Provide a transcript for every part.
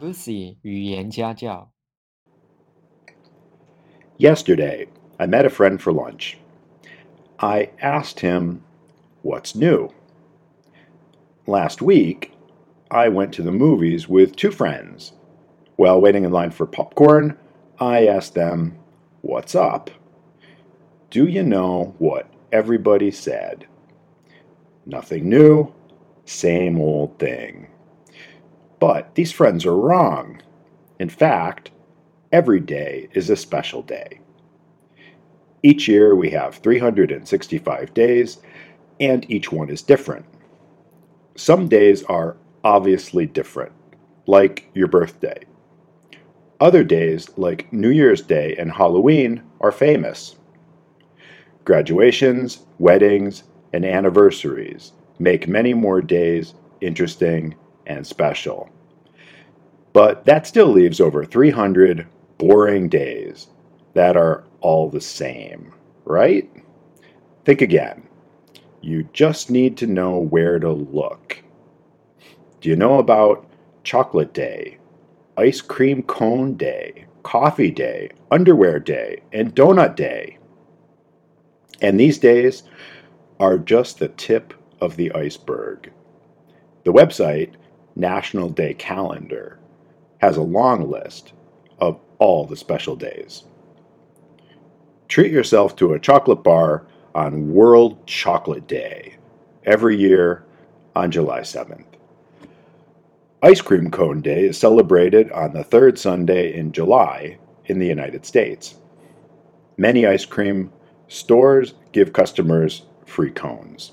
Lucy 语言家教。 Yesterday, I met a friend for lunch. I asked him, What's new? Last week, I went to the movies with two friends. While waiting in line for popcorn, I asked them, What's up? Do you know what everybody said? Nothing new, same old thing. But these friends are wrong. In fact, every day is a special day. Each year we have 365 days, and each one is different. Some days are obviously different, like your birthday. Other days, like New Year's Day and Halloween, are famous. Graduations, weddings, and anniversaries make many more days interesting and special. But that still leaves over 300 boring days that are all the same, right? Think again. You just need to know where to look. Do you know about Chocolate Day, Ice Cream Cone Day, Coffee Day, Underwear Day, and Donut Day? And these days are just the tip of the iceberg. The website, National Day Calendar, has a long list of all the special days. Treat yourself to a chocolate bar on World Chocolate Day every year on July 7th. Ice Cream Cone Day is celebrated on the third Sunday in July in the United States. Many ice cream stores give customers free cones.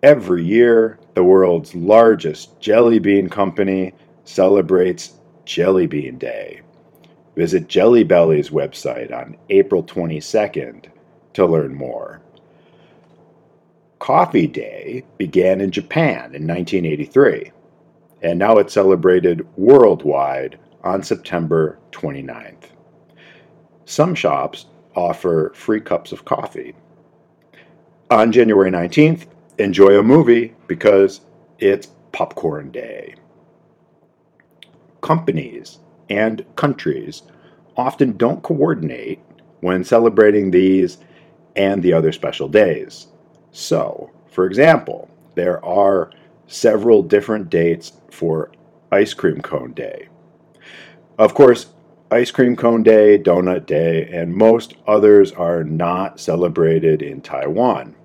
Every year, the world's largest jelly bean company celebrates Jelly Bean Day. Visit Jelly Belly's website on April 22nd to learn more. Coffee Day began in Japan in 1983, and now it's celebrated worldwide on September 29th. Some shops offer free cups of coffee. On January 19th, enjoy a movie because it's Popcorn Day. Companies and countries often don't coordinate when celebrating these and the other special days. So, for example, there are several different dates for Ice Cream Cone Day. Of course, Ice Cream Cone Day, Donut Day, and most others are not celebrated in Taiwan.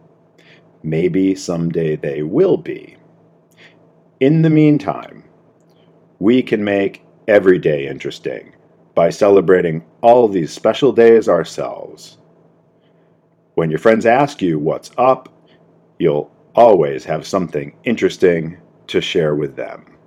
Maybe someday they will be. In the meantime, we can make every day interesting by celebrating all these special days ourselves. When your friends ask you what's up, you'll always have something interesting to share with them.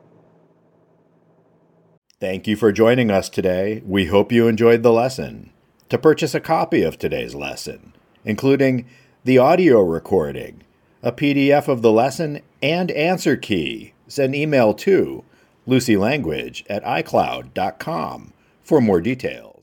Thank you for joining us today. We hope you enjoyed the lesson. To purchase a copy of today's lesson, including the audio recording, a PDF of the lesson, and answer key, send email to lucylanguage at icloud.com for more details.